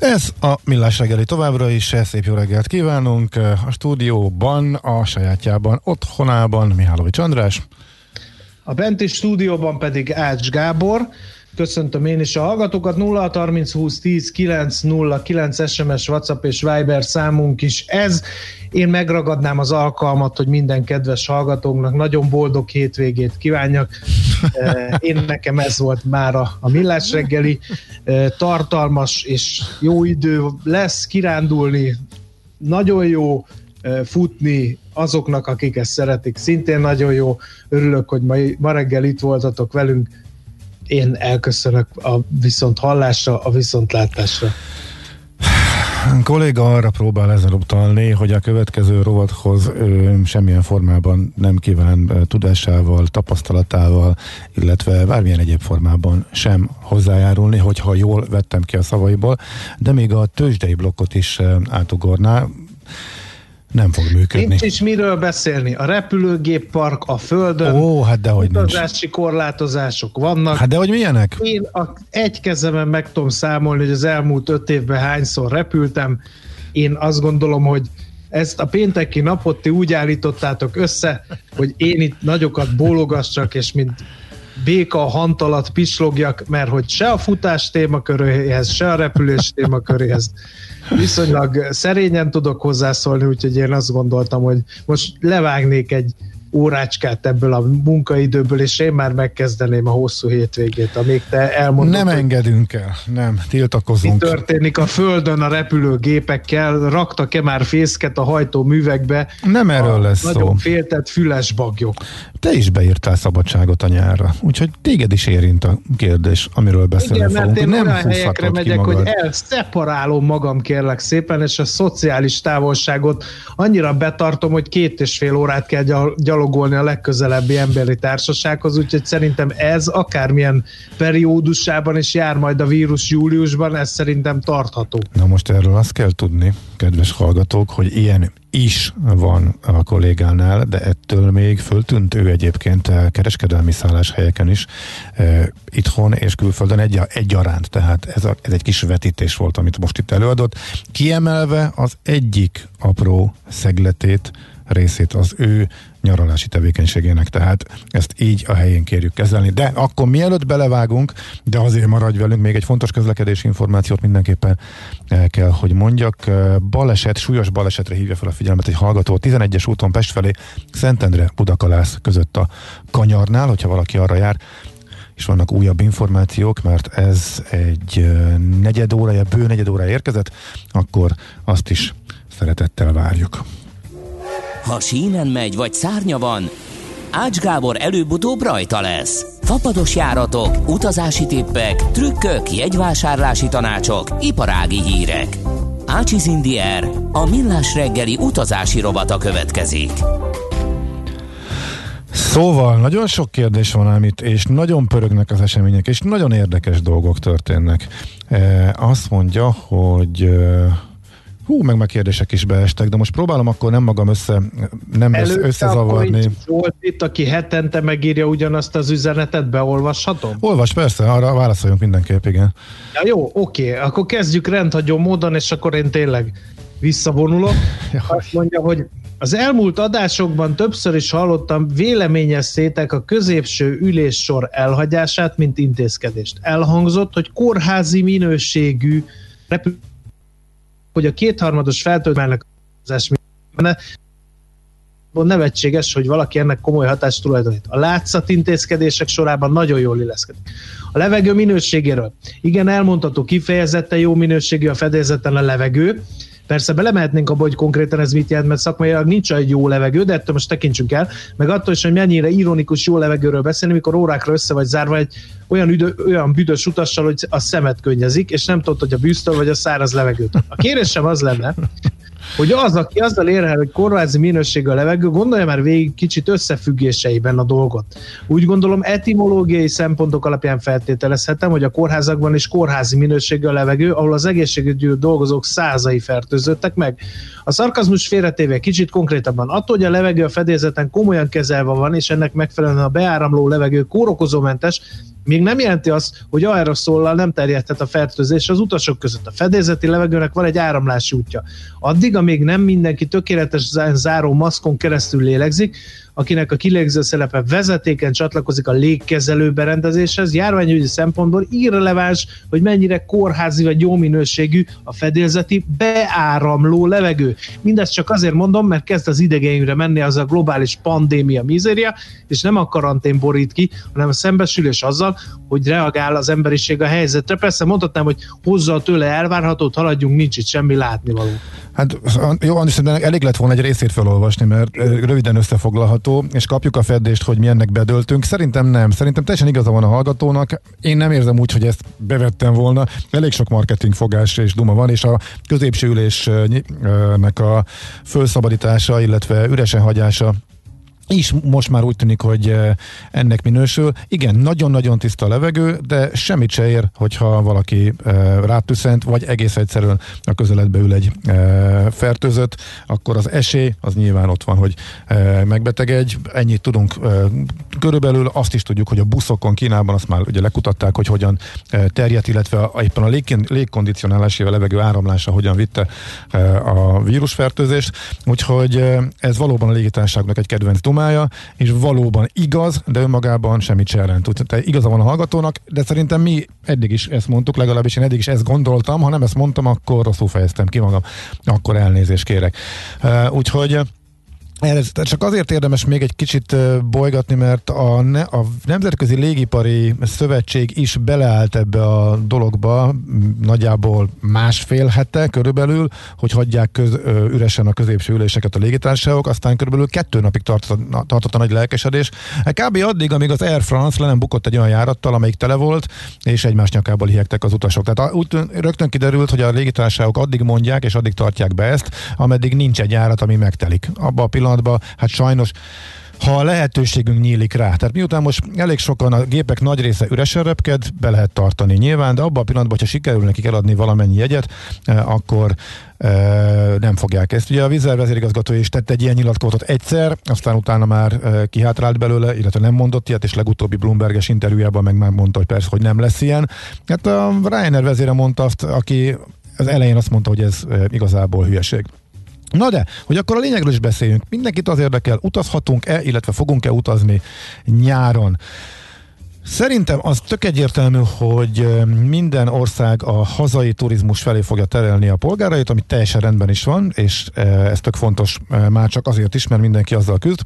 Ez a Millás reggeli továbbra is, szép jó reggelt kívánunk. A stúdióban, a sajátjában, otthonában Mihálovics András. A benti stúdióban pedig Ács Gábor. Köszöntöm én is a hallgatókat. 0 30 20 10 9 0 9 SMS, WhatsApp és Viber számunk is ez. Én megragadnám az alkalmat, hogy minden kedves hallgatónknak nagyon boldog hétvégét kívánjak. Én nekem ez volt már a, a millás reggeli. Tartalmas és jó idő lesz kirándulni, nagyon jó futni azoknak, akik ezt szeretik. Szintén nagyon jó. Örülök, hogy ma, ma reggel itt voltatok velünk én elköszönök a viszont hallásra, a viszontlátásra. A kolléga arra próbál ezzel utalni, hogy a következő rovathoz ö, semmilyen formában nem kíván tudásával, tapasztalatával, illetve bármilyen egyéb formában sem hozzájárulni, hogyha jól vettem ki a szavaiból, de még a tőzsdei blokkot is ö, átugorná nem fog működni. Nincs is miről beszélni. A repülőgéppark a földön. Ó, hát dehogy nincs. korlátozások vannak. Hát dehogy milyenek? Én a, egy kezemen meg tudom számolni, hogy az elmúlt öt évben hányszor repültem. Én azt gondolom, hogy ezt a pénteki napot ti úgy állítottátok össze, hogy én itt nagyokat bólogassak, és mint béka hantalat pislogjak, mert hogy se a futás témaköréhez, se a repülés témaköréhez viszonylag szerényen tudok hozzászólni, úgyhogy én azt gondoltam, hogy most levágnék egy órácskát ebből a munkaidőből, és én már megkezdeném a hosszú hétvégét, amíg te elmondod. Nem engedünk el, nem, tiltakozunk. Mi történik a földön a repülőgépekkel? Raktak-e már fészket a hajtóművekbe? Nem erről lesz nagyon szó. Féltett füles bagyok. Te is beírtál szabadságot a nyárra, úgyhogy téged is érint a kérdés, amiről beszélni Igen, fogunk. Mert én nem olyan helyekre megyek, hogy elszeparálom magam kérlek szépen, és a szociális távolságot annyira betartom, hogy két és fél órát kell gyal gyalogolni a legközelebbi emberi társasághoz, úgyhogy szerintem ez akármilyen periódusában is jár majd a vírus júliusban, ez szerintem tartható. Na most erről azt kell tudni, kedves hallgatók, hogy ilyen is van a kollégánál, de ettől még föltűnt ő egyébként kereskedelmi szálláshelyeken is, e, itthon és külföldön egy, egyaránt, tehát ez, a, ez egy kis vetítés volt, amit most itt előadott, kiemelve az egyik apró szegletét, részét az ő nyaralási tevékenységének, tehát ezt így a helyén kérjük kezelni. De akkor mielőtt belevágunk, de azért maradj velünk, még egy fontos közlekedési információt mindenképpen el kell, hogy mondjak. Baleset, súlyos balesetre hívja fel a figyelmet egy hallgató. 11-es úton Pest felé Szentendre Budakalász között a kanyarnál, hogyha valaki arra jár, és vannak újabb információk, mert ez egy negyed órája, bő negyed órája érkezett, akkor azt is szeretettel várjuk. Ha sínen megy, vagy szárnya van, Ács Gábor előbb-utóbb rajta lesz. Fapados járatok, utazási tippek, trükkök, jegyvásárlási tanácsok, iparági hírek. Ácsiz Indier, a millás reggeli utazási robata következik. Szóval nagyon sok kérdés van ám itt, és nagyon pörögnek az események, és nagyon érdekes dolgok történnek. E, azt mondja, hogy e, Hú, meg meg kérdések is beestek, de most próbálom akkor nem magam össze, nem Előtte összezavarni. Volt itt, aki hetente megírja ugyanazt az üzenetet, beolvashatom? Olvas, persze, arra válaszoljunk mindenképp, igen. Ja, jó, oké, akkor kezdjük rendhagyó módon, és akkor én tényleg visszavonulok. Azt mondja, hogy az elmúlt adásokban többször is hallottam véleményeztétek a középső üléssor elhagyását, mint intézkedést. Elhangzott, hogy kórházi minőségű repül hogy a kétharmados feltöltőmelnek az nevetséges, hogy valaki ennek komoly hatást tulajdonít. A látszat intézkedések sorában nagyon jól illeszkedik. A levegő minőségéről. Igen, elmondható kifejezetten jó minőségű a fedélzeten a levegő, Persze belemehetnénk abba, hogy konkrétan ez mit jelent, mert szakmailag nincs egy jó levegő, de ettől most tekintsünk el, meg attól is, hogy mennyire ironikus jó levegőről beszélni, mikor órákra össze vagy zárva egy olyan, üdö, olyan büdös utassal, hogy a szemet könnyezik, és nem tudod, hogy a bűztől vagy a száraz levegőt. A kérésem az lenne, hogy az, aki azzal ér el, hogy kórházi minőség a levegő, gondolja már végig kicsit összefüggéseiben a dolgot. Úgy gondolom etimológiai szempontok alapján feltételezhetem, hogy a kórházakban is kórházi minőség a levegő, ahol az egészségügyi dolgozók százai fertőzöttek meg. A szarkazmus félretéve kicsit konkrétabban attól, hogy a levegő a fedélzeten komolyan kezelve van, és ennek megfelelően a beáramló levegő kórokozómentes, még nem jelenti azt, hogy aeroszóllal nem terjedhet a fertőzés az utasok között. A fedélzeti levegőnek van egy áramlási útja. Addig, amíg nem mindenki tökéletes záró maszkon keresztül lélegzik, akinek a kilégző szelepe vezetéken csatlakozik a légkezelő berendezéshez, járványügyi szempontból irreleváns, hogy mennyire kórházi vagy jó minőségű a fedélzeti beáramló levegő. Mindezt csak azért mondom, mert kezd az idegeimre menni az a globális pandémia mizéria, és nem a karantén borít ki, hanem a szembesülés azzal, hogy reagál az emberiség a helyzetre. Persze mondhatnám, hogy hozza tőle elvárhatót, haladjunk, nincs itt semmi látnivaló. Hát jó, Andis, elég lett volna egy részét felolvasni, mert röviden összefoglalható, és kapjuk a fedést, hogy mi ennek bedöltünk. Szerintem nem. Szerintem teljesen igaza van a hallgatónak. Én nem érzem úgy, hogy ezt bevettem volna. Elég sok marketing fogás és duma van, és a középső ülésnek a felszabadítása, illetve üresen hagyása is most már úgy tűnik, hogy eh, ennek minősül. Igen, nagyon-nagyon tiszta a levegő, de semmit se ér, hogyha valaki eh, rátüszent, vagy egész egyszerűen a közeledbe ül egy eh, fertőzött, akkor az esély az nyilván ott van, hogy megbetegedj. Ennyit tudunk körülbelül, azt is tudjuk, hogy a buszokon Kínában azt már ugye lekutatták, hogy hogyan terjedt, illetve éppen a lég, légkondicionálási a levegő áramlása hogyan vitte a vírusfertőzést, úgyhogy ez valóban a légitárságnak egy kedvenc duma, témája, és valóban igaz, de önmagában semmit sem jelent. Tehát igaza van a hallgatónak, de szerintem mi eddig is ezt mondtuk, legalábbis én eddig is ezt gondoltam, ha nem ezt mondtam, akkor rosszul fejeztem ki magam, akkor elnézést kérek. Úgyhogy ez csak azért érdemes még egy kicsit bolygatni, mert a, ne, a Nemzetközi Légipari Szövetség is beleállt ebbe a dologba nagyjából másfél hete körülbelül, hogy hagyják köz, üresen a középső üléseket a légitársaságok, aztán körülbelül kettő napig tartott, tartott a nagy lelkesedés. Kb. addig, amíg az Air France le nem bukott egy olyan járattal, amelyik tele volt, és egymás nyakából hiektek az utasok. Tehát úgy rögtön kiderült, hogy a légitársaságok addig mondják, és addig tartják be ezt, ameddig nincs egy járat, ami megtelik. Abba a pillanat pillanatban, hát sajnos ha a lehetőségünk nyílik rá. Tehát miután most elég sokan a gépek nagy része üresen repked, be lehet tartani nyilván, de abban a pillanatban, hogyha sikerül nekik eladni valamennyi jegyet, eh, akkor eh, nem fogják ezt. Ugye a Vizer vezérigazgató is tett egy ilyen nyilatkozatot egyszer, aztán utána már eh, kihátrált belőle, illetve nem mondott ilyet, és legutóbbi Bloomberges interjújában meg már mondta, hogy persze, hogy nem lesz ilyen. Hát a Ryanair vezére mondta azt, aki az elején azt mondta, hogy ez igazából hülyeség. Na de, hogy akkor a lényegről is beszéljünk. Mindenkit az érdekel, utazhatunk-e, illetve fogunk-e utazni nyáron. Szerintem az tök egyértelmű, hogy minden ország a hazai turizmus felé fogja terelni a polgárait, ami teljesen rendben is van, és ez tök fontos már csak azért is, mert mindenki azzal küzd,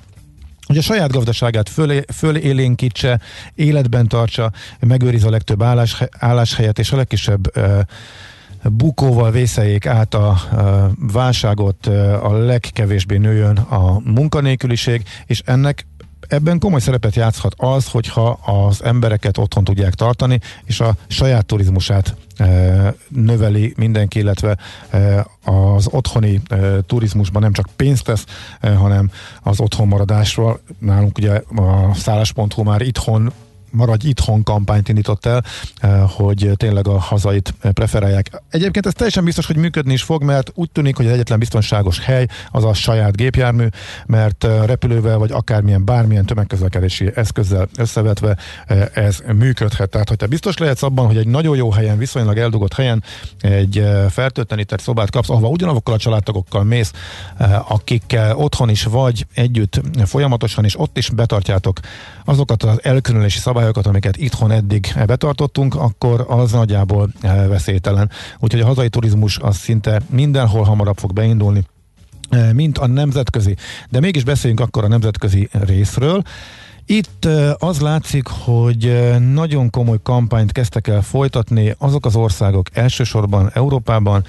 hogy a saját gazdaságát fölé, fölélénkítse, életben tartsa, megőriz a legtöbb állás, álláshelyet, és a legkisebb bukóval vészeljék át a, válságot, a legkevésbé nőjön a munkanélküliség, és ennek ebben komoly szerepet játszhat az, hogyha az embereket otthon tudják tartani, és a saját turizmusát növeli mindenki, illetve az otthoni turizmusban nem csak pénzt tesz, hanem az otthon maradásról. Nálunk ugye a szállás.hu már itthon maradj itthon kampányt indított el, eh, hogy tényleg a hazait preferálják. Egyébként ez teljesen biztos, hogy működni is fog, mert úgy tűnik, hogy az egyetlen biztonságos hely az a saját gépjármű, mert eh, repülővel vagy akármilyen bármilyen tömegközlekedési eszközzel összevetve eh, ez működhet. Tehát, hogy te biztos lehetsz abban, hogy egy nagyon jó helyen, viszonylag eldugott helyen egy fertőtlenített szobát kapsz, ahova ugyanazokkal a családtagokkal mész, akikkel otthon is vagy együtt folyamatosan, és ott is betartjátok azokat az elkülönülési szabályokat, amiket itthon eddig betartottunk, akkor az nagyjából veszélytelen. Úgyhogy a hazai turizmus az szinte mindenhol hamarabb fog beindulni, eh, mint a nemzetközi. De mégis beszéljünk akkor a nemzetközi részről. Itt eh, az látszik, hogy nagyon komoly kampányt kezdtek el folytatni azok az országok, elsősorban Európában,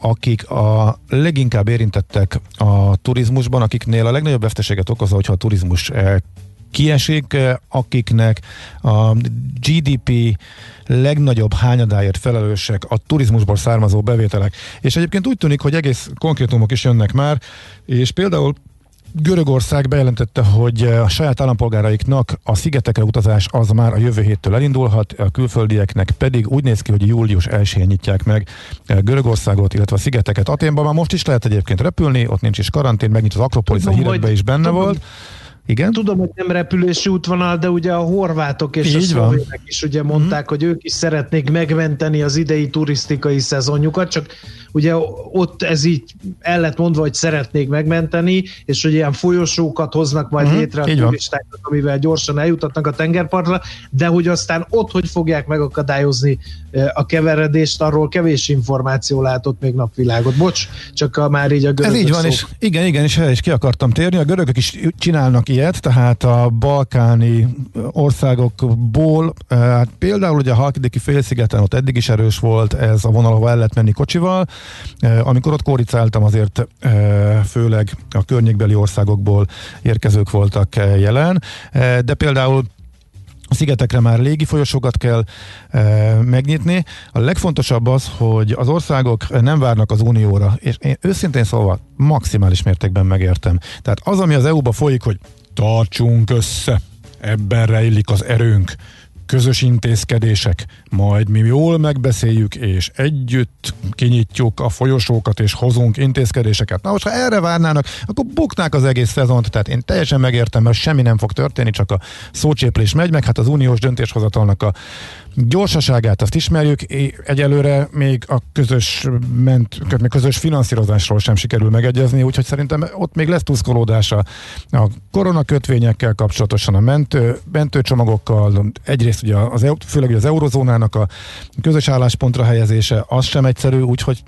akik a leginkább érintettek a turizmusban, akiknél a legnagyobb veszteséget okozza, hogyha a turizmus kiesik, akiknek a GDP legnagyobb hányadáért felelősek a turizmusból származó bevételek. És egyébként úgy tűnik, hogy egész konkrétumok is jönnek már, és például Görögország bejelentette, hogy a saját állampolgáraiknak a szigetekre utazás az már a jövő héttől elindulhat, a külföldieknek pedig úgy néz ki, hogy július 1 nyitják meg Görögországot, illetve a szigeteket. Aténban már most is lehet egyébként repülni, ott nincs is karantén, megnyit az Akropolis, a hírekben is benne tudom, volt. Igen? Tudom, hogy nem repülési útvonal, de ugye a horvátok és Így a szlovének is ugye mondták, mm-hmm. hogy ők is szeretnék megmenteni az idei turisztikai szezonjukat, csak ugye ott ez így el lett mondva, hogy szeretnék megmenteni, és hogy ilyen folyosókat hoznak majd uh-huh, létre a turistákat, amivel gyorsan eljutatnak a tengerpartra, de hogy aztán ott hogy fogják megakadályozni a keveredést, arról kevés információ látott még napvilágot. Bocs, csak a, már így a görögök Ez így van, és igen, igen, és is ki akartam térni. A görögök is csinálnak ilyet, tehát a balkáni országokból, hát például ugye a Halkidiki félszigeten ott eddig is erős volt ez a vonal, ahol el lehet menni kocsival, amikor ott kóricáltam, azért főleg a környékbeli országokból érkezők voltak jelen, de például a szigetekre már légi folyosókat kell e, megnyitni. A legfontosabb az, hogy az országok nem várnak az unióra, és én őszintén szóval maximális mértékben megértem. Tehát az, ami az EU-ba folyik, hogy tartsunk össze, ebben rejlik az erőnk, közös intézkedések, majd mi jól megbeszéljük, és együtt kinyitjuk a folyosókat, és hozunk intézkedéseket. Na most, ha erre várnának, akkor buknák az egész szezont, tehát én teljesen megértem, mert semmi nem fog történni, csak a szócséplés megy, meg hát az uniós döntéshozatalnak a gyorsaságát azt ismerjük, egyelőre még a közös, ment, még közös finanszírozásról sem sikerül megegyezni, úgyhogy szerintem ott még lesz tuszkolódása a koronakötvényekkel kapcsolatosan, a mentő, mentőcsomagokkal, egyrészt ugye az, főleg az eurozónának a közös álláspontra helyezése, az sem egyszerű, úgyhogy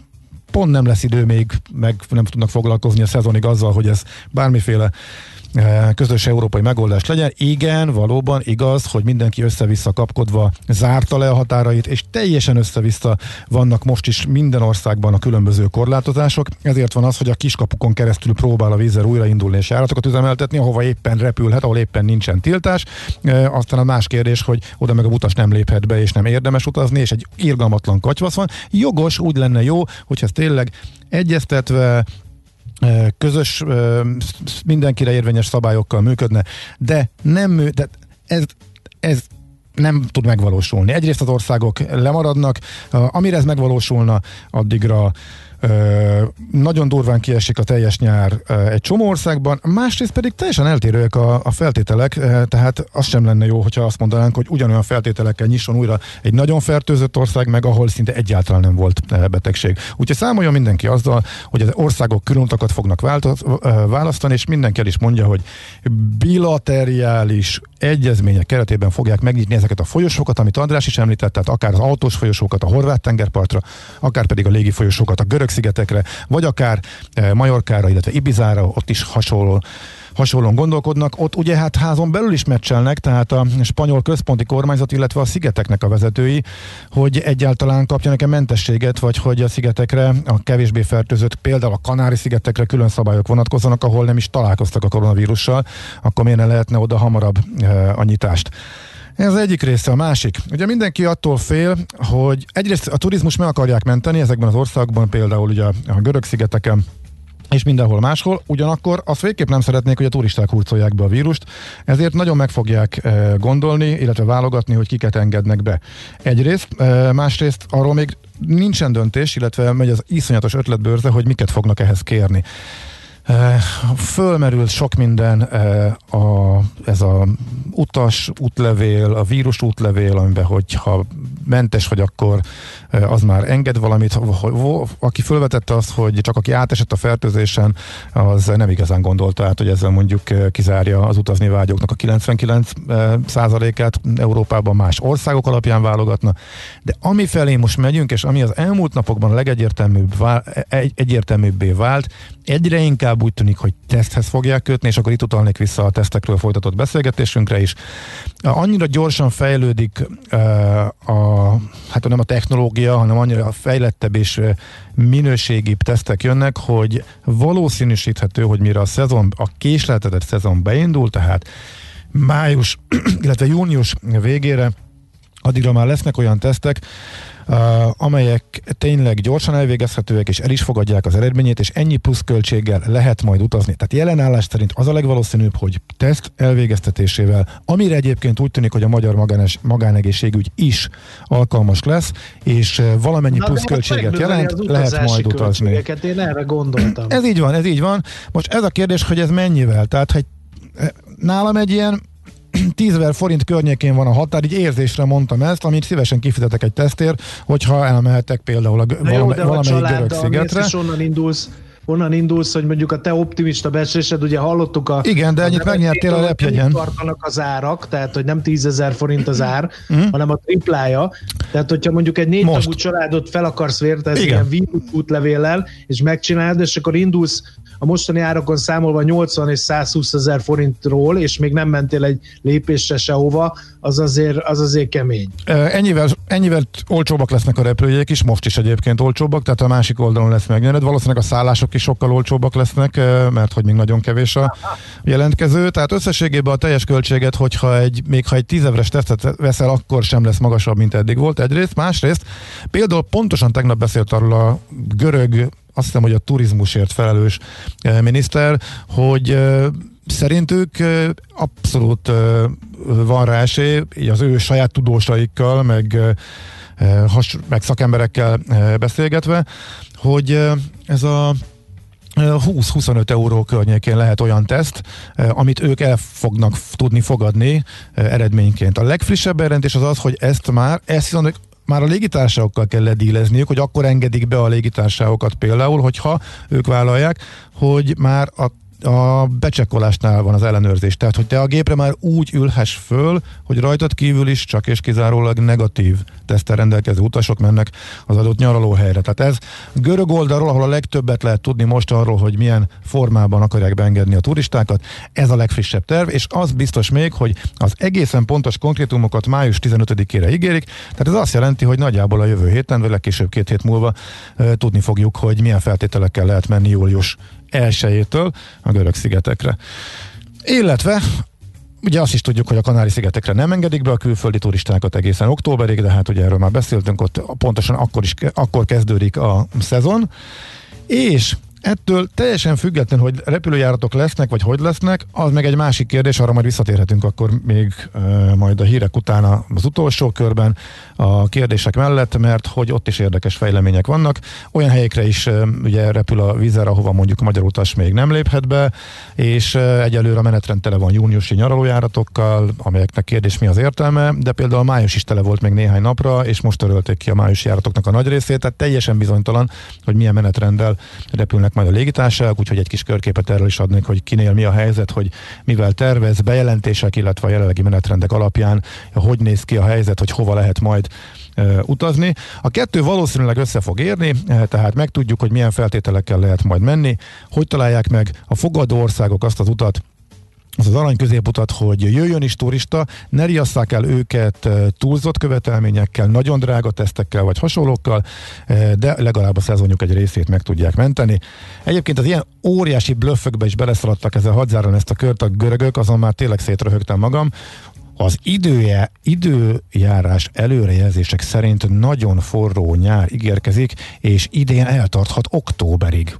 pont nem lesz idő még, meg nem tudnak foglalkozni a szezonig azzal, hogy ez bármiféle közös európai megoldás legyen. Igen, valóban igaz, hogy mindenki össze-vissza kapkodva zárta le a határait, és teljesen össze-vissza vannak most is minden országban a különböző korlátozások. Ezért van az, hogy a kiskapukon keresztül próbál a vízzel újraindulni és járatokat üzemeltetni, ahova éppen repülhet, ahol éppen nincsen tiltás. E, aztán a más kérdés, hogy oda meg a utas nem léphet be, és nem érdemes utazni, és egy irgalmatlan katyvasz van. Jogos, úgy lenne jó, hogyha ez tényleg egyeztetve, közös, mindenkire érvényes szabályokkal működne, de nem de ez, ez nem tud megvalósulni. Egyrészt az országok lemaradnak, amire ez megvalósulna, addigra nagyon durván kiesik a teljes nyár egy csomó országban, másrészt pedig teljesen eltérőek a, a feltételek, tehát az sem lenne jó, hogyha azt mondanánk, hogy ugyanolyan feltételekkel nyisson újra egy nagyon fertőzött ország, meg ahol szinte egyáltalán nem volt betegség. Úgyhogy számoljon mindenki azzal, hogy az országok különutakat fognak választani, és mindenki el is mondja, hogy bilateriális egyezmények keretében fogják megnyitni ezeket a folyosókat, amit András is említett, tehát akár az autós folyosókat a horvát tengerpartra, akár pedig a légi folyosókat a görög szigetekre, vagy akár eh, Majorkára, illetve Ibizára, ott is hasonló hasonlóan gondolkodnak. Ott ugye hát házon belül is meccselnek, tehát a spanyol központi kormányzat, illetve a szigeteknek a vezetői, hogy egyáltalán kapjanak-e mentességet, vagy hogy a szigetekre, a kevésbé fertőzött, például a Kanári-szigetekre külön szabályok vonatkozzanak, ahol nem is találkoztak a koronavírussal, akkor miért ne lehetne oda hamarabb e, a nyitást. Ez egyik része, a másik. Ugye mindenki attól fél, hogy egyrészt a turizmus meg akarják menteni ezekben az országban, például ugye a görög szigeteken, és mindenhol máshol, ugyanakkor azt végképp nem szeretnék, hogy a turisták hurcolják be a vírust, ezért nagyon meg fogják e, gondolni, illetve válogatni, hogy kiket engednek be. Egyrészt, e, másrészt arról még nincsen döntés, illetve megy az iszonyatos ötletbőrze, hogy miket fognak ehhez kérni. Fölmerült sok minden a, ez a utas útlevél, a vírus útlevél, amiben hogyha mentes vagy, akkor az már enged valamit. Aki fölvetette azt, hogy csak aki átesett a fertőzésen, az nem igazán gondolta át, hogy ezzel mondjuk kizárja az utazni vágyóknak a 99 százalékát Európában más országok alapján válogatna. De ami felé most megyünk, és ami az elmúlt napokban a legegyértelműbb, egy, egyértelműbbé vált, egyre inkább úgy tűnik, hogy teszthez fogják kötni, és akkor itt utalnék vissza a tesztekről folytatott beszélgetésünkre is. Annyira gyorsan fejlődik a, hát nem a technológia, technológia, hanem annyira fejlettebb és minőségibb tesztek jönnek, hogy valószínűsíthető, hogy mire a szezon, a késleltetett szezon beindul, tehát május, illetve június végére, addigra már lesznek olyan tesztek, amelyek tényleg gyorsan elvégezhetőek, és el is fogadják az eredményét, és ennyi pluszköltséggel lehet majd utazni. Tehát jelenállás szerint az a legvalószínűbb, hogy teszt elvégeztetésével, amire egyébként úgy tűnik, hogy a magyar magánes, magánegészségügy is alkalmas lesz, és valamennyi Na, pluszköltséget jelent, lehet majd utazni. Én erre gondoltam. Ez így van, ez így van. Most ez a kérdés, hogy ez mennyivel? Tehát, hogy nálam egy ilyen 10 forint környékén van a határ, így érzésre mondtam ezt, amit szívesen kifizetek egy tesztért, hogyha elmehetek például a, valami, jó, valamelyik görög szigetre. És onnan indulsz onnan indulsz, hogy mondjuk a te optimista becslésed, ugye hallottuk a... Igen, de ennyit megnyertél a lepjegyen. tartanak az árak, tehát hogy nem 10 ezer forint az ár, mm. hanem a triplája. Tehát, hogyha mondjuk egy négy tagú családot fel akarsz vértezni ilyen vírusútlevéllel, és megcsinálod, és akkor indulsz a mostani árakon számolva 80 és 120 ezer forintról, és még nem mentél egy lépésre sehova, az azért, az azért kemény. Ennyivel, ennyivel olcsóbbak lesznek a repülőjegyek is, most is egyébként olcsóbbak, tehát a másik oldalon lesz megnyered. Valószínűleg a szállások is sokkal olcsóbbak lesznek, mert hogy még nagyon kevés a jelentkező. Tehát összességében a teljes költséget, hogyha egy, még ha egy tízevres tesztet veszel, akkor sem lesz magasabb, mint eddig volt egyrészt. Másrészt például pontosan tegnap beszélt arról a görög azt hiszem, hogy a turizmusért felelős eh, miniszter, hogy eh, szerintük eh, abszolút van rá esély, így az ő saját tudósaikkal, meg, meg szakemberekkel beszélgetve, hogy ez a 20-25 euró környékén lehet olyan teszt, amit ők el fognak tudni fogadni eredményként. A legfrissebb bejelentés az az, hogy ezt már, ezt viszont már a légitársaságokkal kell ledílezniük, hogy akkor engedik be a légitársaságokat például, hogyha ők vállalják, hogy már a a becsekkolásnál van az ellenőrzés. Tehát, hogy te a gépre már úgy ülhess föl, hogy rajtad kívül is csak és kizárólag negatív tesztel rendelkező utasok mennek az adott nyaralóhelyre. Tehát ez görög oldalról, ahol a legtöbbet lehet tudni most arról, hogy milyen formában akarják beengedni a turistákat, ez a legfrissebb terv, és az biztos még, hogy az egészen pontos konkrétumokat május 15-ére ígérik, tehát ez azt jelenti, hogy nagyjából a jövő héten, vagy legkésőbb két hét múlva e, tudni fogjuk, hogy milyen feltételekkel lehet menni július elsőjétől a görög szigetekre. Illetve Ugye azt is tudjuk, hogy a Kanári-szigetekre nem engedik be a külföldi turistákat egészen októberig, de hát ugye erről már beszéltünk, ott pontosan akkor, is, akkor kezdődik a szezon. És Ettől teljesen független, hogy repülőjáratok lesznek, vagy hogy lesznek, az meg egy másik kérdés, arra majd visszatérhetünk akkor még uh, majd a hírek utána az utolsó körben a kérdések mellett, mert hogy ott is érdekes fejlemények vannak. Olyan helyekre is uh, ugye repül a vízer, ahova mondjuk a magyar utas még nem léphet be, és uh, egyelőre a menetrend tele van júniusi nyaralójáratokkal, amelyeknek kérdés mi az értelme, de például a május is tele volt még néhány napra, és most törölték ki a májusi járatoknak a nagy részét, tehát teljesen bizonytalan, hogy milyen menetrenddel repülnek majd a légitársaság, úgyhogy egy kis körképet erről is adnék, hogy kinél mi a helyzet, hogy mivel tervez, bejelentések, illetve a jelenlegi menetrendek alapján, hogy néz ki a helyzet, hogy hova lehet majd utazni. A kettő valószínűleg össze fog érni, tehát megtudjuk, hogy milyen feltételekkel lehet majd menni, hogy találják meg a fogadó országok azt az utat, az az arany középutat, hogy jöjjön is turista, ne riasszák el őket túlzott követelményekkel, nagyon drága tesztekkel vagy hasonlókkal, de legalább a szezonjuk egy részét meg tudják menteni. Egyébként az ilyen óriási blöffökbe is beleszaladtak ezzel hadzáron ezt a kört a görögök, azon már tényleg szétröhögtem magam. Az idője, időjárás előrejelzések szerint nagyon forró nyár ígérkezik, és idén eltarthat októberig.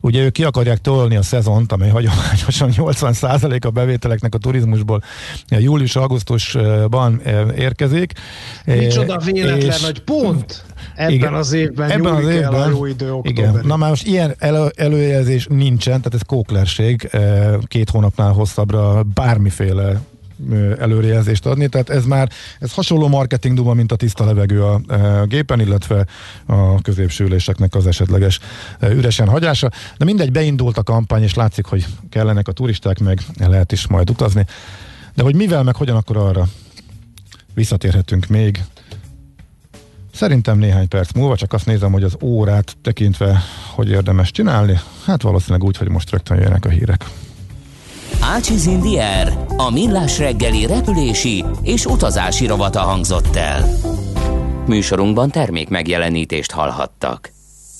Ugye ők ki akarják tolni a szezont, amely hagyományosan 80% a bevételeknek a turizmusból július-augusztusban eh, érkezik. Micsoda eh, véletlen, és, hogy pont ebben igen, az évben ebben az évben, a jó idő Igen. Na már most ilyen elő, előjelzés nincsen, tehát ez kóklerség eh, két hónapnál hosszabbra bármiféle előrejelzést adni, tehát ez már ez hasonló marketing duma, mint a tiszta levegő a, a gépen, illetve a középső üléseknek az esetleges üresen hagyása, de mindegy, beindult a kampány, és látszik, hogy kellenek a turisták, meg lehet is majd utazni, de hogy mivel, meg hogyan, akkor arra visszatérhetünk még Szerintem néhány perc múlva, csak azt nézem, hogy az órát tekintve, hogy érdemes csinálni. Hát valószínűleg úgy, hogy most rögtön jönnek a hírek. Ácsiz Indier, a millás reggeli repülési és utazási rovata hangzott el. Műsorunkban termék megjelenítést hallhattak.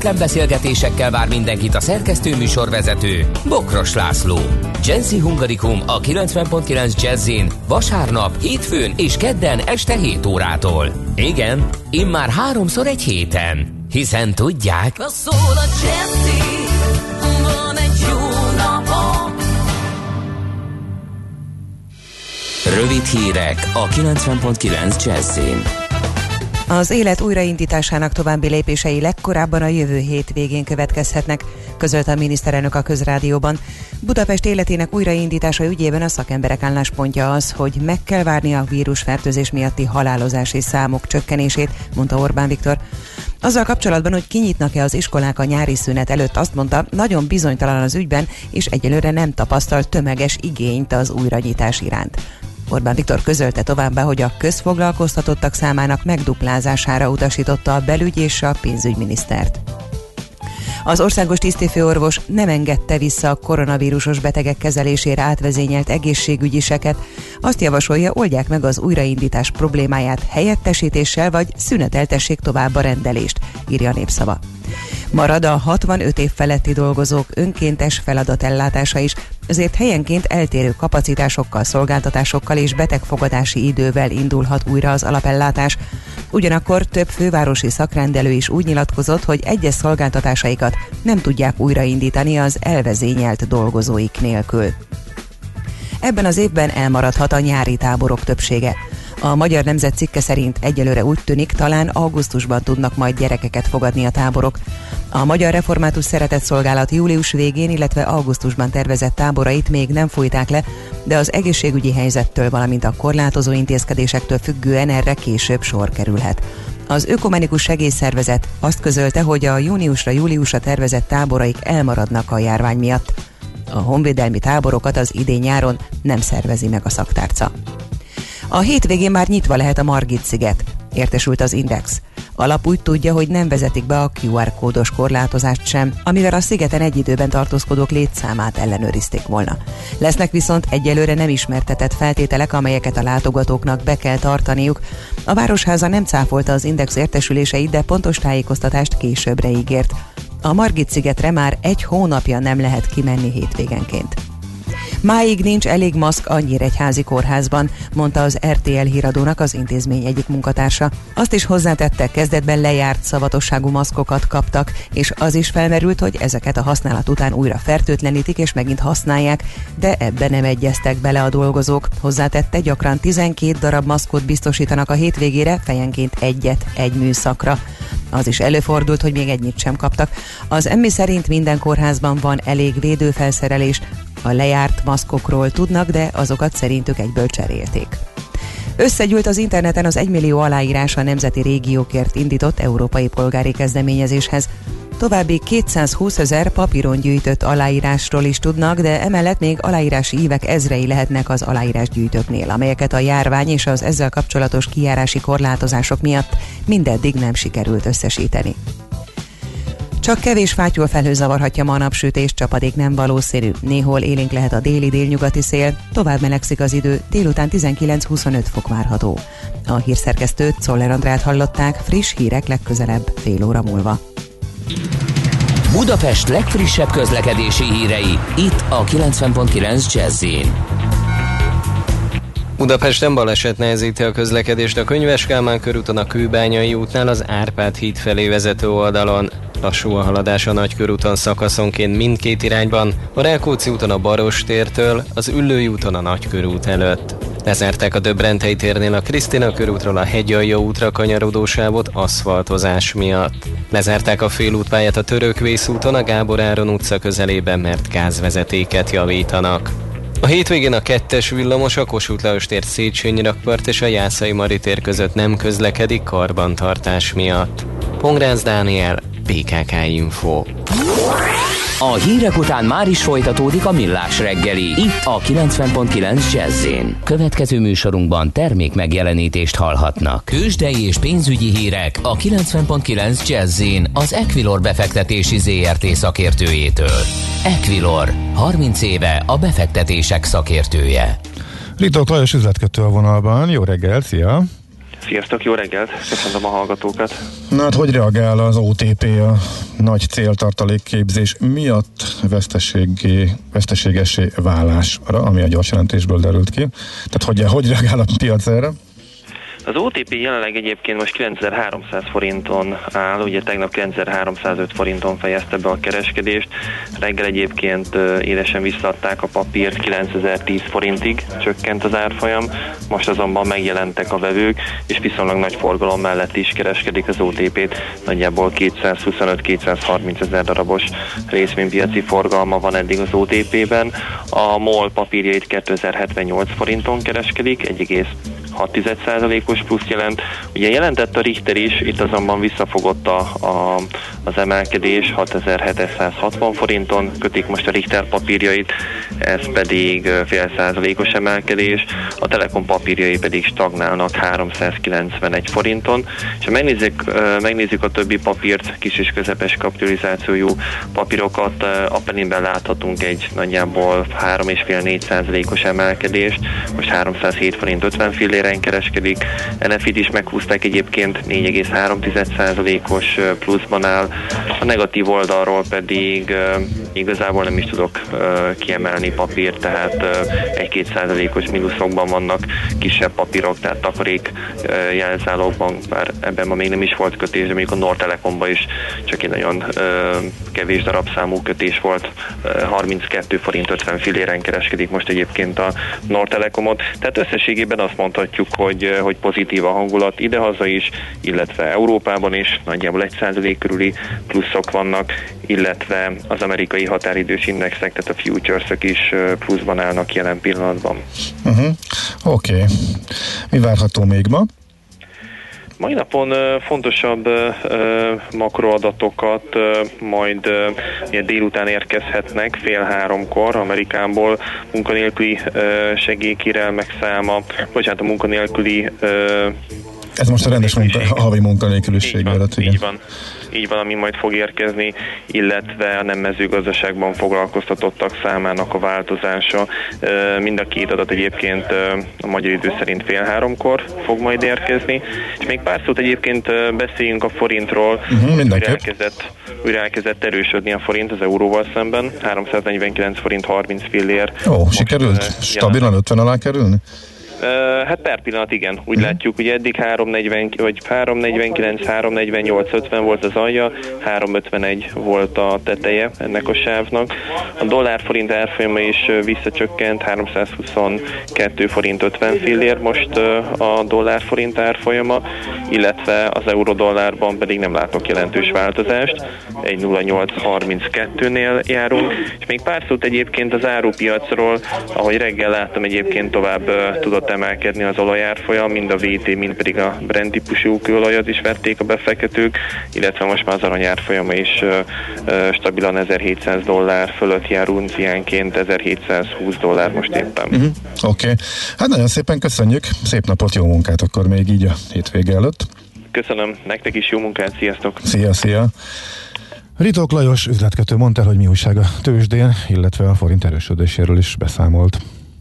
kötetlen beszélgetésekkel vár mindenkit a szerkesztő műsorvezető Bokros László. Jazzy Hungarikum a 90.9 Jazzin vasárnap, hétfőn és kedden este 7 órától. Igen, immár háromszor egy héten. Hiszen tudják... Szól a Jazzy, van egy jó napom. Rövid hírek a 90.9 Jazzin. Az élet újraindításának további lépései legkorábban a jövő hét végén következhetnek, közölte a miniszterelnök a közrádióban. Budapest életének újraindítása ügyében a szakemberek álláspontja az, hogy meg kell várni a vírusfertőzés miatti halálozási számok csökkenését, mondta Orbán Viktor. Azzal kapcsolatban, hogy kinyitnak-e az iskolák a nyári szünet előtt, azt mondta, nagyon bizonytalan az ügyben, és egyelőre nem tapasztalt tömeges igényt az újranyitás iránt. Orbán Viktor közölte továbbá, hogy a közfoglalkoztatottak számának megduplázására utasította a belügy és a pénzügyminisztert. Az országos tisztifőorvos nem engedte vissza a koronavírusos betegek kezelésére átvezényelt egészségügyiseket. Azt javasolja, oldják meg az újraindítás problémáját helyettesítéssel, vagy szüneteltessék tovább a rendelést, írja a népszava. Marad a 65 év feletti dolgozók önkéntes feladatellátása is, ezért helyenként eltérő kapacitásokkal, szolgáltatásokkal és betegfogadási idővel indulhat újra az alapellátás. Ugyanakkor több fővárosi szakrendelő is úgy nyilatkozott, hogy egyes szolgáltatásaikat nem tudják újraindítani az elvezényelt dolgozóik nélkül. Ebben az évben elmaradhat a nyári táborok többsége. A Magyar Nemzet cikke szerint egyelőre úgy tűnik, talán augusztusban tudnak majd gyerekeket fogadni a táborok. A Magyar Református Szeretett Szolgálat július végén, illetve augusztusban tervezett táborait még nem folyták le, de az egészségügyi helyzettől, valamint a korlátozó intézkedésektől függően erre később sor kerülhet. Az Ökumenikus Segélyszervezet azt közölte, hogy a júniusra-júliusra tervezett táboraik elmaradnak a járvány miatt. A honvédelmi táborokat az idén nyáron nem szervezi meg a szaktárca. A hétvégén már nyitva lehet a Margit sziget, értesült az Index. Alap úgy tudja, hogy nem vezetik be a QR kódos korlátozást sem, amivel a szigeten egy időben tartózkodók létszámát ellenőrizték volna. Lesznek viszont egyelőre nem ismertetett feltételek, amelyeket a látogatóknak be kell tartaniuk. A Városháza nem cáfolta az Index értesüléseit, de pontos tájékoztatást későbbre ígért. A Margit szigetre már egy hónapja nem lehet kimenni hétvégenként. Máig nincs elég maszk a Nyíregyházi kórházban, mondta az RTL híradónak az intézmény egyik munkatársa. Azt is hozzátette, kezdetben lejárt szavatosságú maszkokat kaptak, és az is felmerült, hogy ezeket a használat után újra fertőtlenítik és megint használják, de ebbe nem egyeztek bele a dolgozók. Hozzátette, gyakran 12 darab maszkot biztosítanak a hétvégére, fejenként egyet egy műszakra. Az is előfordult, hogy még egyit sem kaptak. Az emmi szerint minden kórházban van elég védőfelszerelés, a lejárt maszkokról tudnak, de azokat szerintük egyből cserélték. Összegyűlt az interneten az 1 millió aláírás a Nemzeti Régiókért indított európai polgári kezdeményezéshez. További 220 ezer papíron gyűjtött aláírásról is tudnak, de emellett még aláírási ívek ezrei lehetnek az aláírásgyűjtőknél, amelyeket a járvány és az ezzel kapcsolatos kijárási korlátozások miatt mindeddig nem sikerült összesíteni. Csak kevés fátyol felhő zavarhatja ma a napsütés, csapadék nem valószínű. Néhol élénk lehet a déli-délnyugati szél, tovább melegszik az idő, délután 19-25 fok várható. A hírszerkesztőt Czoller Andrát hallották, friss hírek legközelebb fél óra múlva. Budapest legfrissebb közlekedési hírei, itt a 90.9 jazz Budapesten baleset nehezíti a közlekedést a Könyves Kálmán körúton a Kőbányai útnál az Árpád híd felé vezető oldalon. Lassú a haladás a Nagykörúton szakaszonként mindkét irányban, a Rákóczi úton a Baros tértől, az Üllői úton a Nagykörút előtt. Lezárták a Döbrentei térnél a Krisztina körútról a Hegyalja útra kanyarodó sávot aszfaltozás miatt. Lezárták a félútpályát a Törökvész úton a Gábor Áron utca közelében, mert gázvezetéket javítanak. A hétvégén a kettes villamos a Kossuth Lajos tér Széchenyi rakpart és a Jászai Mari tér között nem közlekedik karbantartás miatt. Pongrász Dániel, PKK Info. A hírek után már is folytatódik a millás reggeli. Itt a 90.9 jazz Következő műsorunkban termék megjelenítést hallhatnak. Kősdei és pénzügyi hírek a 90.9 jazz az Equilor befektetési ZRT szakértőjétől. Equilor, 30 éve a befektetések szakértője. Ritok Lajos üzletkötő a vonalban. Jó reggel, szia! Sziasztok, jó reggelt! Köszönöm a hallgatókat! Na hát, hogy reagál az OTP a nagy céltartalékképzés miatt veszteségé, veszteségesé válásra, ami a gyors jelentésből derült ki? Tehát hogy, hogy reagál a piac erre? Az OTP jelenleg egyébként most 9300 forinton áll, ugye tegnap 9305 forinton fejezte be a kereskedést, reggel egyébként élesen visszaadták a papírt, 9010 forintig csökkent az árfolyam, most azonban megjelentek a vevők, és viszonylag nagy forgalom mellett is kereskedik az OTP-t, nagyjából 225-230 ezer darabos részvénypiaci forgalma van eddig az OTP-ben, a MOL papírjait 2078 forinton kereskedik, 6%-os plusz jelent. Ugye jelentett a Richter is, itt azonban visszafogott a, a, az emelkedés 6760 forinton, kötik most a Richter papírjait, ez pedig fél százalékos emelkedés, a Telekom papírjai pedig stagnálnak 391 forinton, és ha megnézzük, megnézzük a többi papírt, kis és közepes kapitalizációjú papírokat, a Peninben láthatunk egy nagyjából 3,5-4 százalékos emelkedést, most 307 forint 50 fillére ellen kereskedik. NFIT is meghúzták egyébként 4,3%-os pluszban áll. A negatív oldalról pedig igazából nem is tudok kiemelni papírt, tehát 1-2 százalékos mínuszokban vannak kisebb papírok, tehát takarék jelzálogban, bár ebben ma még nem is volt kötés, de mondjuk a Nordtelekomban is csak egy nagyon kevés darabszámú kötés volt, 32 forint 50 filléren kereskedik most egyébként a Nordtelekomot, tehát összességében azt mondhatjuk, látjuk, hogy, hogy pozitív a hangulat idehaza is, illetve Európában is, nagyjából egy százalék körüli pluszok vannak, illetve az amerikai határidős indexek, tehát a futures is pluszban állnak jelen pillanatban. Uh-huh. Oké. Okay. Mi várható még ma? Mai napon fontosabb makroadatokat majd délután érkezhetnek fél háromkor Amerikából munkanélküli segélykérelmek száma, bocsánat, a munkanélküli ez most a rendes munka, a havi munkanélküliség alatt, igen. Így van így van, ami majd fog érkezni, illetve a nem mezőgazdaságban foglalkoztatottak számának a változása. Mind a két adat egyébként a magyar idő szerint fél háromkor fog majd érkezni. És még pár szót egyébként beszéljünk a forintról. Uh-huh, újra, elkezdett, újra elkezdett erősödni a forint az euróval szemben. 349 forint 30 fillér. Ó, sikerült? Stabilan 50 alá kerülni? Hát per pillanat igen, úgy mm. látjuk, hogy eddig 340, vagy 349, 348, 50 volt az alja, 351 volt a teteje ennek a sávnak. A dollár forint árfolyama is visszacsökkent, 322 forint 50 fillér most a dollár forint árfolyama, illetve az euró dollárban pedig nem látok jelentős változást, egy 0,832-nél járunk, és még pár szót egyébként az árupiacról, ahogy reggel láttam egyébként tovább tudott emelkedni az olajárfolyam, mind a VT, mind pedig a Brent típusú kőolajat is vették a befektetők, illetve most már az aranyárfolyama is stabilan 1700 dollár fölött jár unciánként, 1720 dollár most éppen. Uh-huh. Oké, okay. hát nagyon szépen köszönjük, szép napot, jó munkát akkor még így a hétvége előtt. Köszönöm, nektek is jó munkát, sziasztok! Szia, szia! Ritok Lajos üzletkötő mondta, hogy mi újság a tőzsdén, illetve a forint erősödéséről is beszámolt.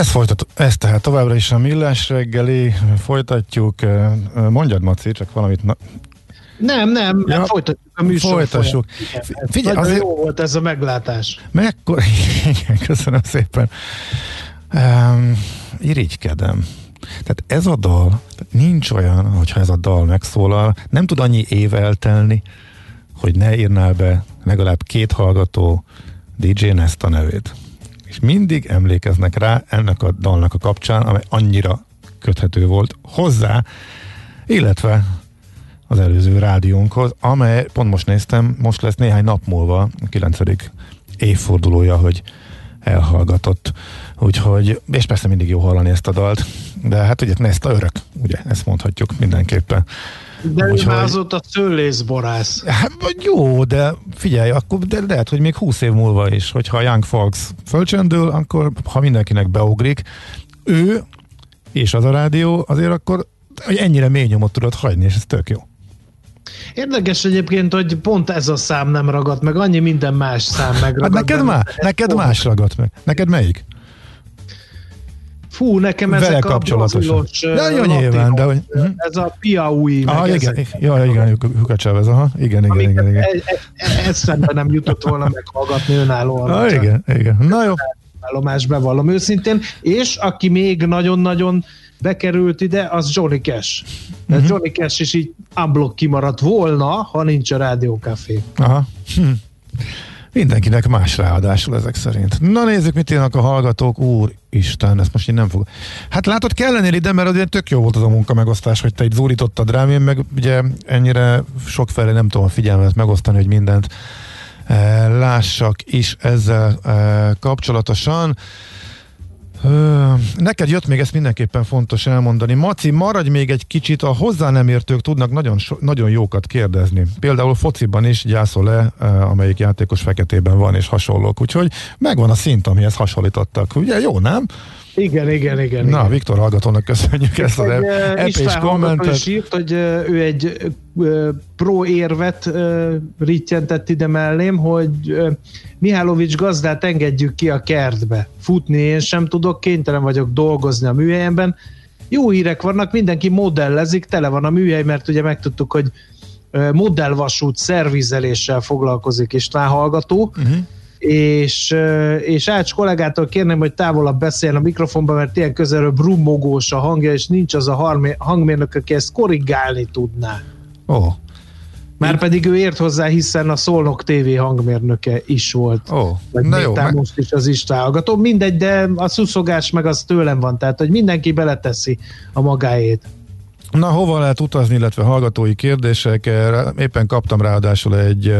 Ez, folytat, ez tehát továbbra is a millás reggeli, folytatjuk. Mondjad, Maci, csak valamit... Na... Nem, nem, ja, folytatjuk a műsor. Folytassuk. Igen, Figyelj, azért... jó volt ez a meglátás. Mekkor... Igen, köszönöm szépen. Um, irigykedem. Tehát ez a dal, nincs olyan, hogyha ez a dal megszólal, nem tud annyi év eltelni, hogy ne írnál be legalább két hallgató DJ Nesta nevét és mindig emlékeznek rá ennek a dalnak a kapcsán, amely annyira köthető volt hozzá, illetve az előző rádiónkhoz, amely pont most néztem, most lesz néhány nap múlva a 9. évfordulója, hogy elhallgatott. Úgyhogy, és persze mindig jó hallani ezt a dalt, de hát ugye ezt a örök, ugye, ezt mondhatjuk mindenképpen. De ő már azóta szőlészborász. Hát, jó, de figyelj, akkor de lehet, hogy még 20 év múlva is, hogyha a Young Fox fölcsöndül, akkor ha mindenkinek beugrik, ő és az a rádió, azért akkor hogy ennyire mély nyomot tudod hagyni, és ez tök jó. Érdekes egyébként, hogy pont ez a szám nem ragadt meg, annyi minden más szám megragadt. Hát neked, má, neked más ragadt meg. Neked melyik? Fú, nekem Vele ezek kapcsolatosan. a De jó nyilván, de hogy... Uh-huh. Ez a Piaui. Ah, igen, igen, ja, igen, Hukacsev aha, igen, igen, igen, igen. E- e- eszembe nem jutott volna meghallgatni önállóan. Ah, igen, igen. Na jó. Állomás bevallom őszintén, és aki még nagyon-nagyon bekerült ide, az Johnny Cash. Uh-huh. Johnny Cash is így unblock kimaradt volna, ha nincs a rádiókafé. Aha. Hm. Mindenkinek más ráadásul ezek szerint. Na nézzük, mit írnak a hallgatók. Úr Isten, ezt most én nem fog. Hát látod, kell lennél ide, mert azért tök jó volt az a munka megosztás, hogy te egy zúrítottad rám, én meg ugye ennyire sok felé nem tudom a figyelmet megosztani, hogy mindent eh, lássak is ezzel eh, kapcsolatosan. Neked jött még ezt mindenképpen fontos elmondani. Maci, maradj még egy kicsit, a hozzá nem értők tudnak nagyon, so, nagyon jókat kérdezni. Például fociban is gyászol le, amelyik játékos feketében van, és hasonlók. Úgyhogy megvan a szint, amihez hasonlítottak. Ugye jó, nem? Igen, igen, igen. Na, igen. Viktor hallgatónak köszönjük ezt az epés kommentet. is írt, hogy ő egy pro érvet rittyentett ide mellém, hogy Mihálovics gazdát engedjük ki a kertbe. Futni én sem tudok, kénytelen vagyok dolgozni a műhelyemben. Jó hírek vannak, mindenki modellezik, tele van a műhely, mert ugye megtudtuk, hogy modellvasút szervizeléssel foglalkozik István hallgató, uh-huh. És, és Ács kollégától kérném, hogy távolabb beszéljen a mikrofonba, mert ilyen közelről brummogós a hangja, és nincs az a hangmérnök, aki ezt korrigálni tudná. Ó, oh. Már pedig ő ért hozzá, hiszen a Szolnok TV hangmérnöke is volt. Ó, oh, na jó. Meg... most is az is hallgató. Mindegy, de a szuszogás meg az tőlem van, tehát hogy mindenki beleteszi a magáét. Na, hova lehet utazni, illetve hallgatói kérdések? Éppen kaptam ráadásul egy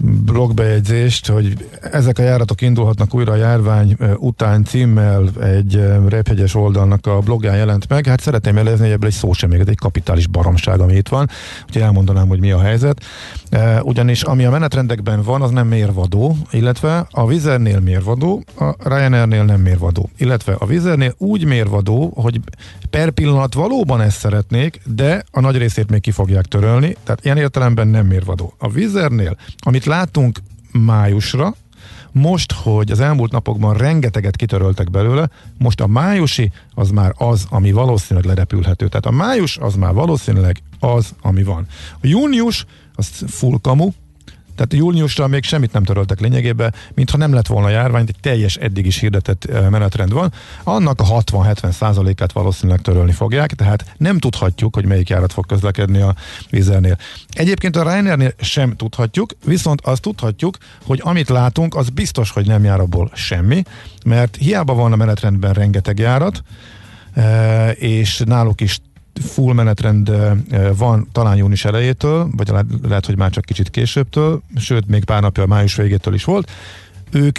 blogbejegyzést, hogy ezek a járatok indulhatnak újra a járvány után címmel egy repjegyes oldalnak a blogján jelent meg. Hát szeretném jelezni, hogy ebből egy szó sem még, ez egy kapitális baromság, ami itt van. Úgyhogy elmondanám, hogy mi a helyzet. Ugyanis ami a menetrendekben van, az nem mérvadó, illetve a Vizernél mérvadó, a Ryanairnél nem mérvadó. Illetve a Vizernél úgy mérvadó, hogy per pillanat valóban ezt szeretnék, de a nagy részét még ki fogják törölni, tehát ilyen értelemben nem mérvadó. A Vizernél, amit látunk májusra, most, hogy az elmúlt napokban rengeteget kitöröltek belőle, most a májusi az már az, ami valószínűleg lerepülhető. Tehát a május az már valószínűleg az, ami van. A június az full kamu, tehát júniusra még semmit nem töröltek lényegében, mintha nem lett volna járvány, egy teljes eddig is hirdetett menetrend van. Annak a 60-70 százalékát valószínűleg törölni fogják, tehát nem tudhatjuk, hogy melyik járat fog közlekedni a vízernél. Egyébként a Ryanairnél sem tudhatjuk, viszont azt tudhatjuk, hogy amit látunk, az biztos, hogy nem jár abból semmi, mert hiába van a menetrendben rengeteg járat, és náluk is full menetrend van talán június elejétől, vagy lehet, hogy már csak kicsit későbbtől, sőt, még pár napja május végétől is volt. Ők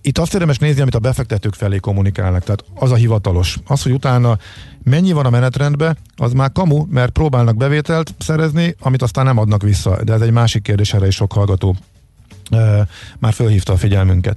itt azt érdemes nézni, amit a befektetők felé kommunikálnak, tehát az a hivatalos. Az, hogy utána mennyi van a menetrendben, az már kamu, mert próbálnak bevételt szerezni, amit aztán nem adnak vissza. De ez egy másik kérdés, erre is sok hallgató már fölhívta a figyelmünket.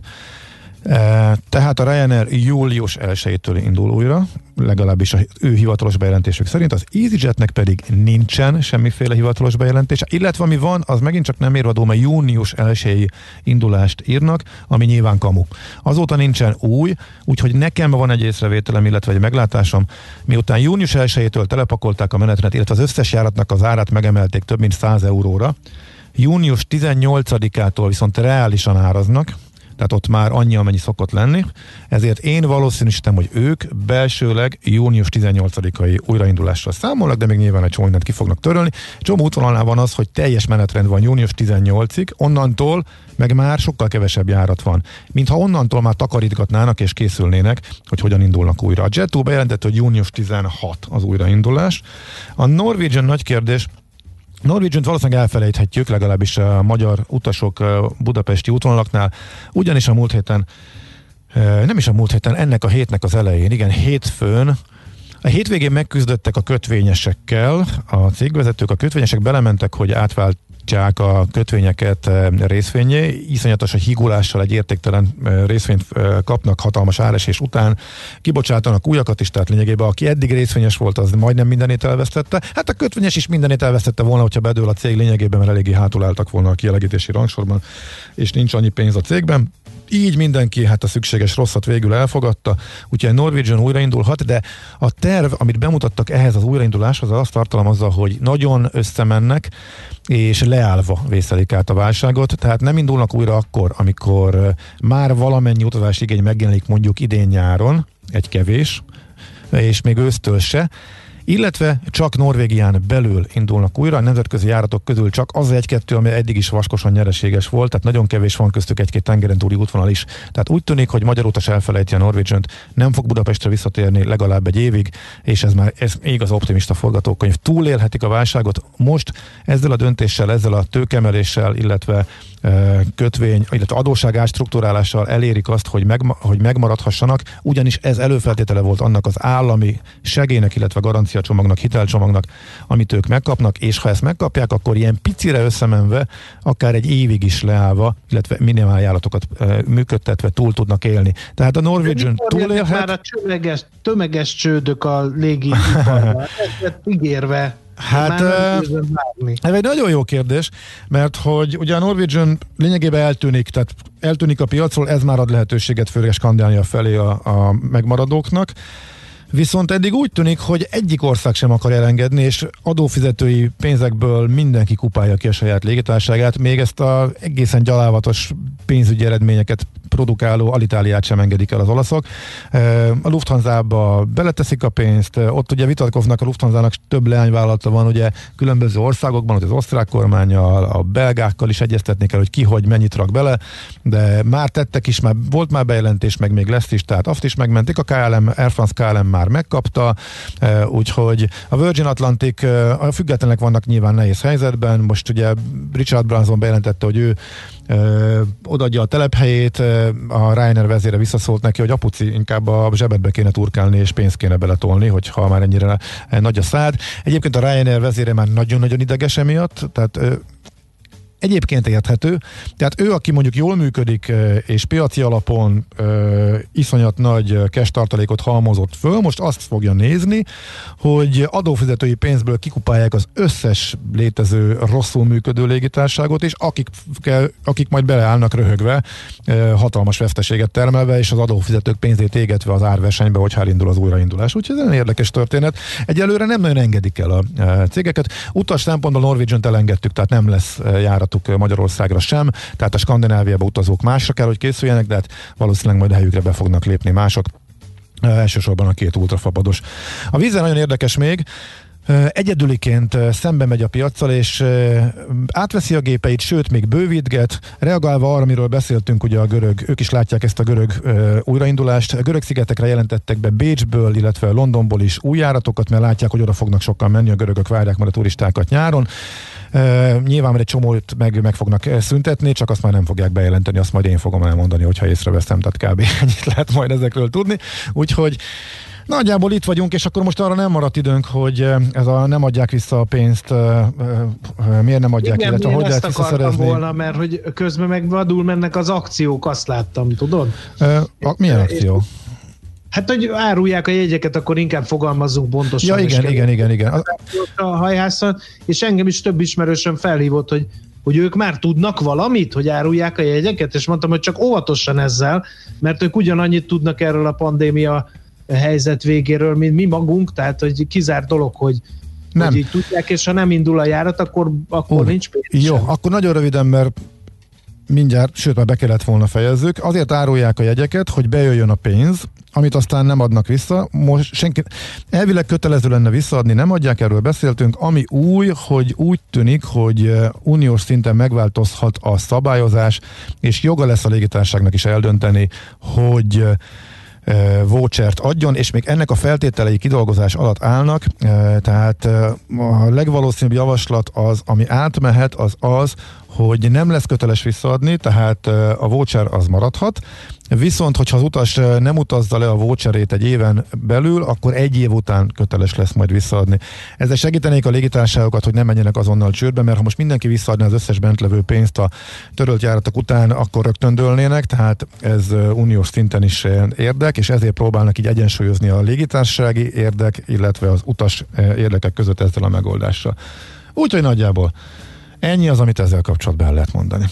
Tehát a Ryanair július 1-től indul újra, legalábbis a ő hivatalos bejelentésük szerint, az EasyJetnek pedig nincsen semmiféle hivatalos bejelentése, illetve ami van, az megint csak nem érvadó, mert június 1 indulást írnak, ami nyilván kamu. Azóta nincsen új, úgyhogy nekem van egy észrevételem, illetve egy meglátásom, miután június 1-től telepakolták a menetrendet, illetve az összes járatnak az árát megemelték több mint 100 euróra, június 18-ától viszont reálisan áraznak, tehát ott már annyi, amennyi szokott lenni, ezért én valószínűsítem, hogy ők belsőleg június 18-ai újraindulásra számolnak, de még nyilván egy csomó mindent ki fognak törölni. Csomó útvonalnál van az, hogy teljes menetrend van június 18-ig, onnantól meg már sokkal kevesebb járat van. Mintha onnantól már takarítgatnának és készülnének, hogy hogyan indulnak újra. A Jet2 bejelentett, hogy június 16 az újraindulás. A Norwegian nagy kérdés, Norwegian-t valószínűleg elfelejthetjük, legalábbis a magyar utasok budapesti útvonalaknál, ugyanis a múlt héten, nem is a múlt héten, ennek a hétnek az elején, igen, hétfőn a hétvégén megküzdöttek a kötvényesekkel, a cégvezetők, a kötvényesek belementek, hogy átvált gyártják a kötvényeket eh, részvényé, iszonyatos a hígulással egy értéktelen eh, részvényt eh, kapnak hatalmas áresés után, kibocsátanak újakat is, tehát lényegében aki eddig részvényes volt, az majdnem mindenét elvesztette. Hát a kötvényes is mindenét elvesztette volna, hogyha bedől a cég lényegében, mert eléggé hátul álltak volna a kielegítési rangsorban, és nincs annyi pénz a cégben így mindenki hát a szükséges rosszat végül elfogadta, úgyhogy Norwegian újraindulhat, de a terv, amit bemutattak ehhez az újrainduláshoz, az azt tartalmazza, hogy nagyon összemennek, és leállva vészelik át a válságot, tehát nem indulnak újra akkor, amikor már valamennyi utazási igény megjelenik mondjuk idén nyáron, egy kevés, és még ősztől se, illetve csak Norvégián belül indulnak újra, a nemzetközi járatok közül csak az egy-kettő, ami eddig is vaskosan nyereséges volt, tehát nagyon kevés van köztük egy-két tengeren túli útvonal is. Tehát úgy tűnik, hogy magyar utas elfelejti a norwegian nem fog Budapestre visszatérni legalább egy évig, és ez már ez még az optimista forgatókönyv. Túlélhetik a válságot most ezzel a döntéssel, ezzel a tőkemeléssel, illetve kötvény, illetve adóság átstruktúrálással elérik azt, hogy, meg, hogy megmaradhassanak, ugyanis ez előfeltétele volt annak az állami segélynek, illetve garanciacsomagnak, hitelcsomagnak, amit ők megkapnak, és ha ezt megkapják, akkor ilyen picire összemenve, akár egy évig is leállva, illetve minimáljállatokat működtetve túl tudnak élni. Tehát a Norwegian túlélhet. Már a tömeges, tömeges csődök a légi ezt ígérve Hát ez egy nagyon jó kérdés, mert hogy ugye a Norwegian lényegében eltűnik, tehát eltűnik a piacról, ez már ad lehetőséget főleg Skandinália felé a, a megmaradóknak. Viszont eddig úgy tűnik, hogy egyik ország sem akar elengedni, és adófizetői pénzekből mindenki kupálja ki a saját légitárságát, még ezt a egészen gyalávatos pénzügyi eredményeket produkáló Alitáliát sem engedik el az olaszok. A Lufthansa-ba beleteszik a pénzt, ott ugye vitatkoznak, a Lufthansa-nak több leányvállalata van, ugye különböző országokban, hogy az osztrák kormányjal, a belgákkal is egyeztetni kell, hogy ki hogy mennyit rak bele, de már tettek is, már volt már bejelentés, meg még lesz is, tehát azt is megmentik, a KLM, Air France KLM már megkapta, úgyhogy a Virgin Atlantic, a függetlenek vannak nyilván nehéz helyzetben, most ugye Richard Branson bejelentette, hogy ő ö, odaadja a telephelyét, a Ryanair vezére visszaszólt neki, hogy apuci inkább a zsebedbe kéne turkálni és pénzt kéne beletolni, hogyha már ennyire nagy a szád. Egyébként a Ryanair vezére már nagyon-nagyon ideges emiatt, tehát egyébként érthető. Tehát ő, aki mondjuk jól működik, és piaci alapon ö, iszonyat nagy cash tartalékot halmozott föl, most azt fogja nézni, hogy adófizetői pénzből kikupálják az összes létező rosszul működő légitárságot, és akik, akik majd beleállnak röhögve, ö, hatalmas veszteséget termelve, és az adófizetők pénzét égetve az árversenybe, hogy elindul az újraindulás. Úgyhogy ez egy érdekes történet. Egyelőre nem nagyon engedik el a cégeket. Utas szempontból Norwegian-t elengedtük, tehát nem lesz járat járatuk Magyarországra sem, tehát a Skandináviába utazók másra kell, hogy készüljenek, de hát valószínűleg majd a helyükre be fognak lépni mások. Elsősorban a két ultrafapados. A vízen nagyon érdekes még, egyedüliként szembe megy a piaccal, és átveszi a gépeit, sőt, még bővítget, reagálva arra, amiről beszéltünk, ugye a görög, ők is látják ezt a görög újraindulást. A görög szigetekre jelentettek be Bécsből, illetve Londonból is új járatokat, mert látják, hogy oda fognak sokan menni, a görögök várják majd a turistákat nyáron. Nyilván egy csomót meg, meg fognak szüntetni, csak azt már nem fogják bejelenteni, azt majd én fogom elmondani, hogyha észreveszem, tehát kb. ennyit lehet majd ezekről tudni. Úgyhogy Nagyjából itt vagyunk, és akkor most arra nem maradt időnk, hogy ez a nem adják vissza a pénzt, miért nem adják, Igen, illetve hogy lehet visszaszerezni. volna, mert hogy közben meg vadul mennek az akciók, azt láttam, tudod? Uh, milyen akció? És, Hát, hogy árulják a jegyeket, akkor inkább fogalmazzunk pontosan. Ja, igen, igen, igen, igen. A hajhászat, és engem is több ismerősen felhívott, hogy hogy ők már tudnak valamit, hogy árulják a jegyeket, és mondtam, hogy csak óvatosan ezzel, mert ők ugyanannyit tudnak erről a pandémia helyzet végéről, mint mi magunk, tehát hogy kizár dolog, hogy, nem. hogy így tudják, és ha nem indul a járat, akkor, akkor uh, nincs pénz. Jó, sem. akkor nagyon röviden, mert mindjárt, sőt már be kellett volna fejezzük, azért árulják a jegyeket, hogy bejöjjön a pénz, amit aztán nem adnak vissza. Most senki, elvileg kötelező lenne visszaadni, nem adják, erről beszéltünk. Ami új, hogy úgy tűnik, hogy uniós szinten megváltozhat a szabályozás, és joga lesz a légitárságnak is eldönteni, hogy vouchert adjon, és még ennek a feltételei kidolgozás alatt állnak, tehát a legvalószínűbb javaslat az, ami átmehet, az az, hogy nem lesz köteles visszaadni, tehát a voucher az maradhat, viszont hogyha az utas nem utazza le a voucherét egy éven belül, akkor egy év után köteles lesz majd visszaadni. Ezzel segítenék a légitársaságokat, hogy nem menjenek azonnal csődbe, mert ha most mindenki visszaadná az összes bentlevő pénzt a törölt járatok után, akkor rögtön dőlnének, tehát ez uniós szinten is érdek, és ezért próbálnak így egyensúlyozni a légitársasági érdek, illetve az utas érdekek között ezzel a megoldással. Úgyhogy nagyjából Ennyi az, amit ezzel kapcsolatban el lehet mondani.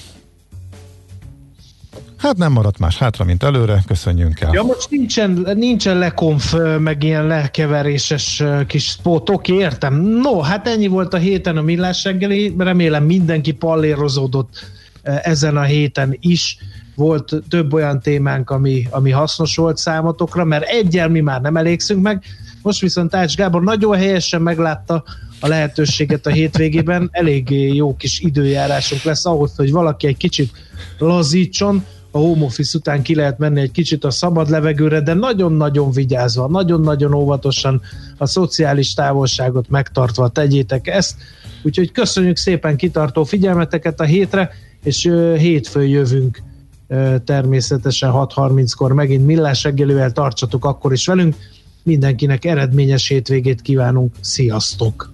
Hát nem maradt más hátra, mint előre, köszönjünk el. Ja, most nincsen, nincsen lekonf, meg ilyen lekeveréses kis spot, értem. No, hát ennyi volt a héten a millás reggeli, remélem mindenki pallérozódott ezen a héten is. Volt több olyan témánk, ami, ami hasznos volt számotokra, mert egyel mi már nem elégszünk meg. Most viszont Ács Gábor nagyon helyesen meglátta a lehetőséget a hétvégében. Elég jó kis időjárásunk lesz ahhoz, hogy valaki egy kicsit lazítson, a home office után ki lehet menni egy kicsit a szabad levegőre, de nagyon-nagyon vigyázva, nagyon-nagyon óvatosan a szociális távolságot megtartva tegyétek ezt. Úgyhogy köszönjük szépen kitartó figyelmeteket a hétre, és hétfőn jövünk természetesen 6.30-kor megint millás reggelővel tartsatok akkor is velünk. Mindenkinek eredményes hétvégét kívánunk, sziasztok!